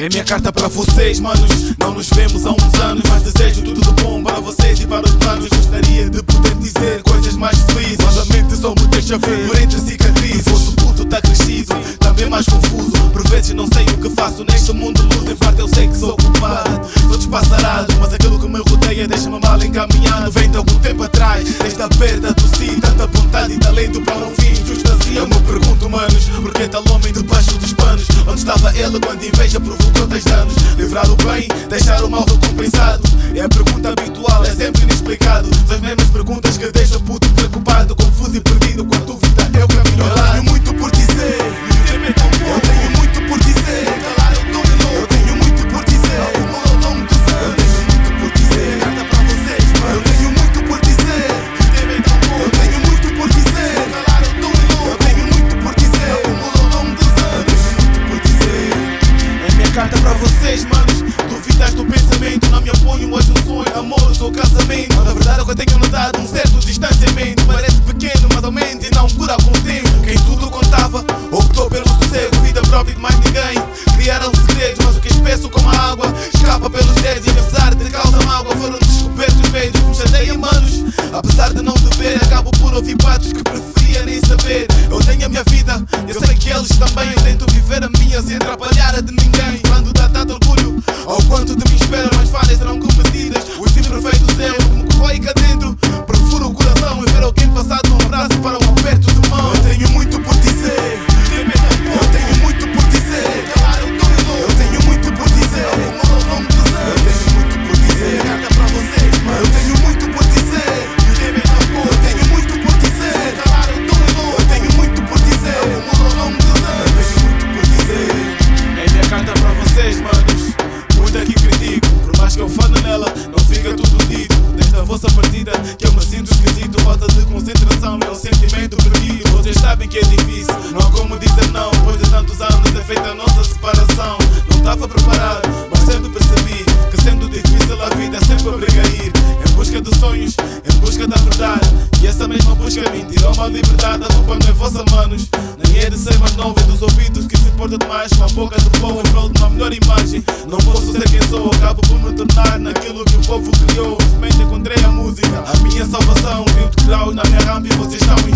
É minha carta para vocês, manos. Não nos vemos há uns anos, mas desejo tudo de bom para vocês e para os planos. Gostaria de poder dizer coisas mais felizes. Mas a mente só me deixa ver por entre cicatrizes. O vosso puto tá crescido, também mais confuso. Por vezes não sei o que faço neste mundo luz. Em parte eu sei que sou culpado, sou despassarado. Mas aquilo que me rodeia deixa-me mal encaminhado. Vem de algum tempo atrás, desde a perda do si, tanta vontade e talento para um fim justo assim. Eu me pergunto, manos, porque tal homem debaixo dos panos? Onde estava ele quando inveja provocou deixar o mal recompensado. É a pergunta habitual, é sempre inexplicado. São as mesmas perguntas que sonho, amor ou casamento. Na verdade, é que eu tenho notado um certo distanciamento. Parece pequeno, mas aumenta e não cura com o tempo. Quem tudo contava, optou pelo sossego, vida própria de mais ninguém. Criaram segredos, mas o que é espesso como a água escapa pelos dedos. E apesar de causa mágoa, foram descobertos meios que me chateiam, manos. Apesar de não dever, acabo por ouvir patos que preferia nem saber. Eu tenho a minha vida, eu sei que eles também. Eu tento viver a minha sem atrapalhar a de ninguém. Quando dá tanto orgulho, ao quanto de mim espero, as falhas serão cometidas. Concentração, meu sentimento perdido. Vocês sabem que é difícil, não há como dizer não. Depois de tantos anos é feita a nossa separação. Não estava preparado, mas sempre percebi que sendo difícil a vida sempre obriga a ir. Em busca de sonhos, em busca da verdade. E essa mesma busca me tirou uma liberdade. A culpa não é vossa, manos. Nem é de ser mais novo, é dos ouvidos que se importa demais. Com a boca do povo em prol de uma melhor imagem. Não posso ser quem sou, acabo por me tornar naquilo que o povo criou. Felizmente encontrei a música, a minha salvação. myślał, namiarami pozyszały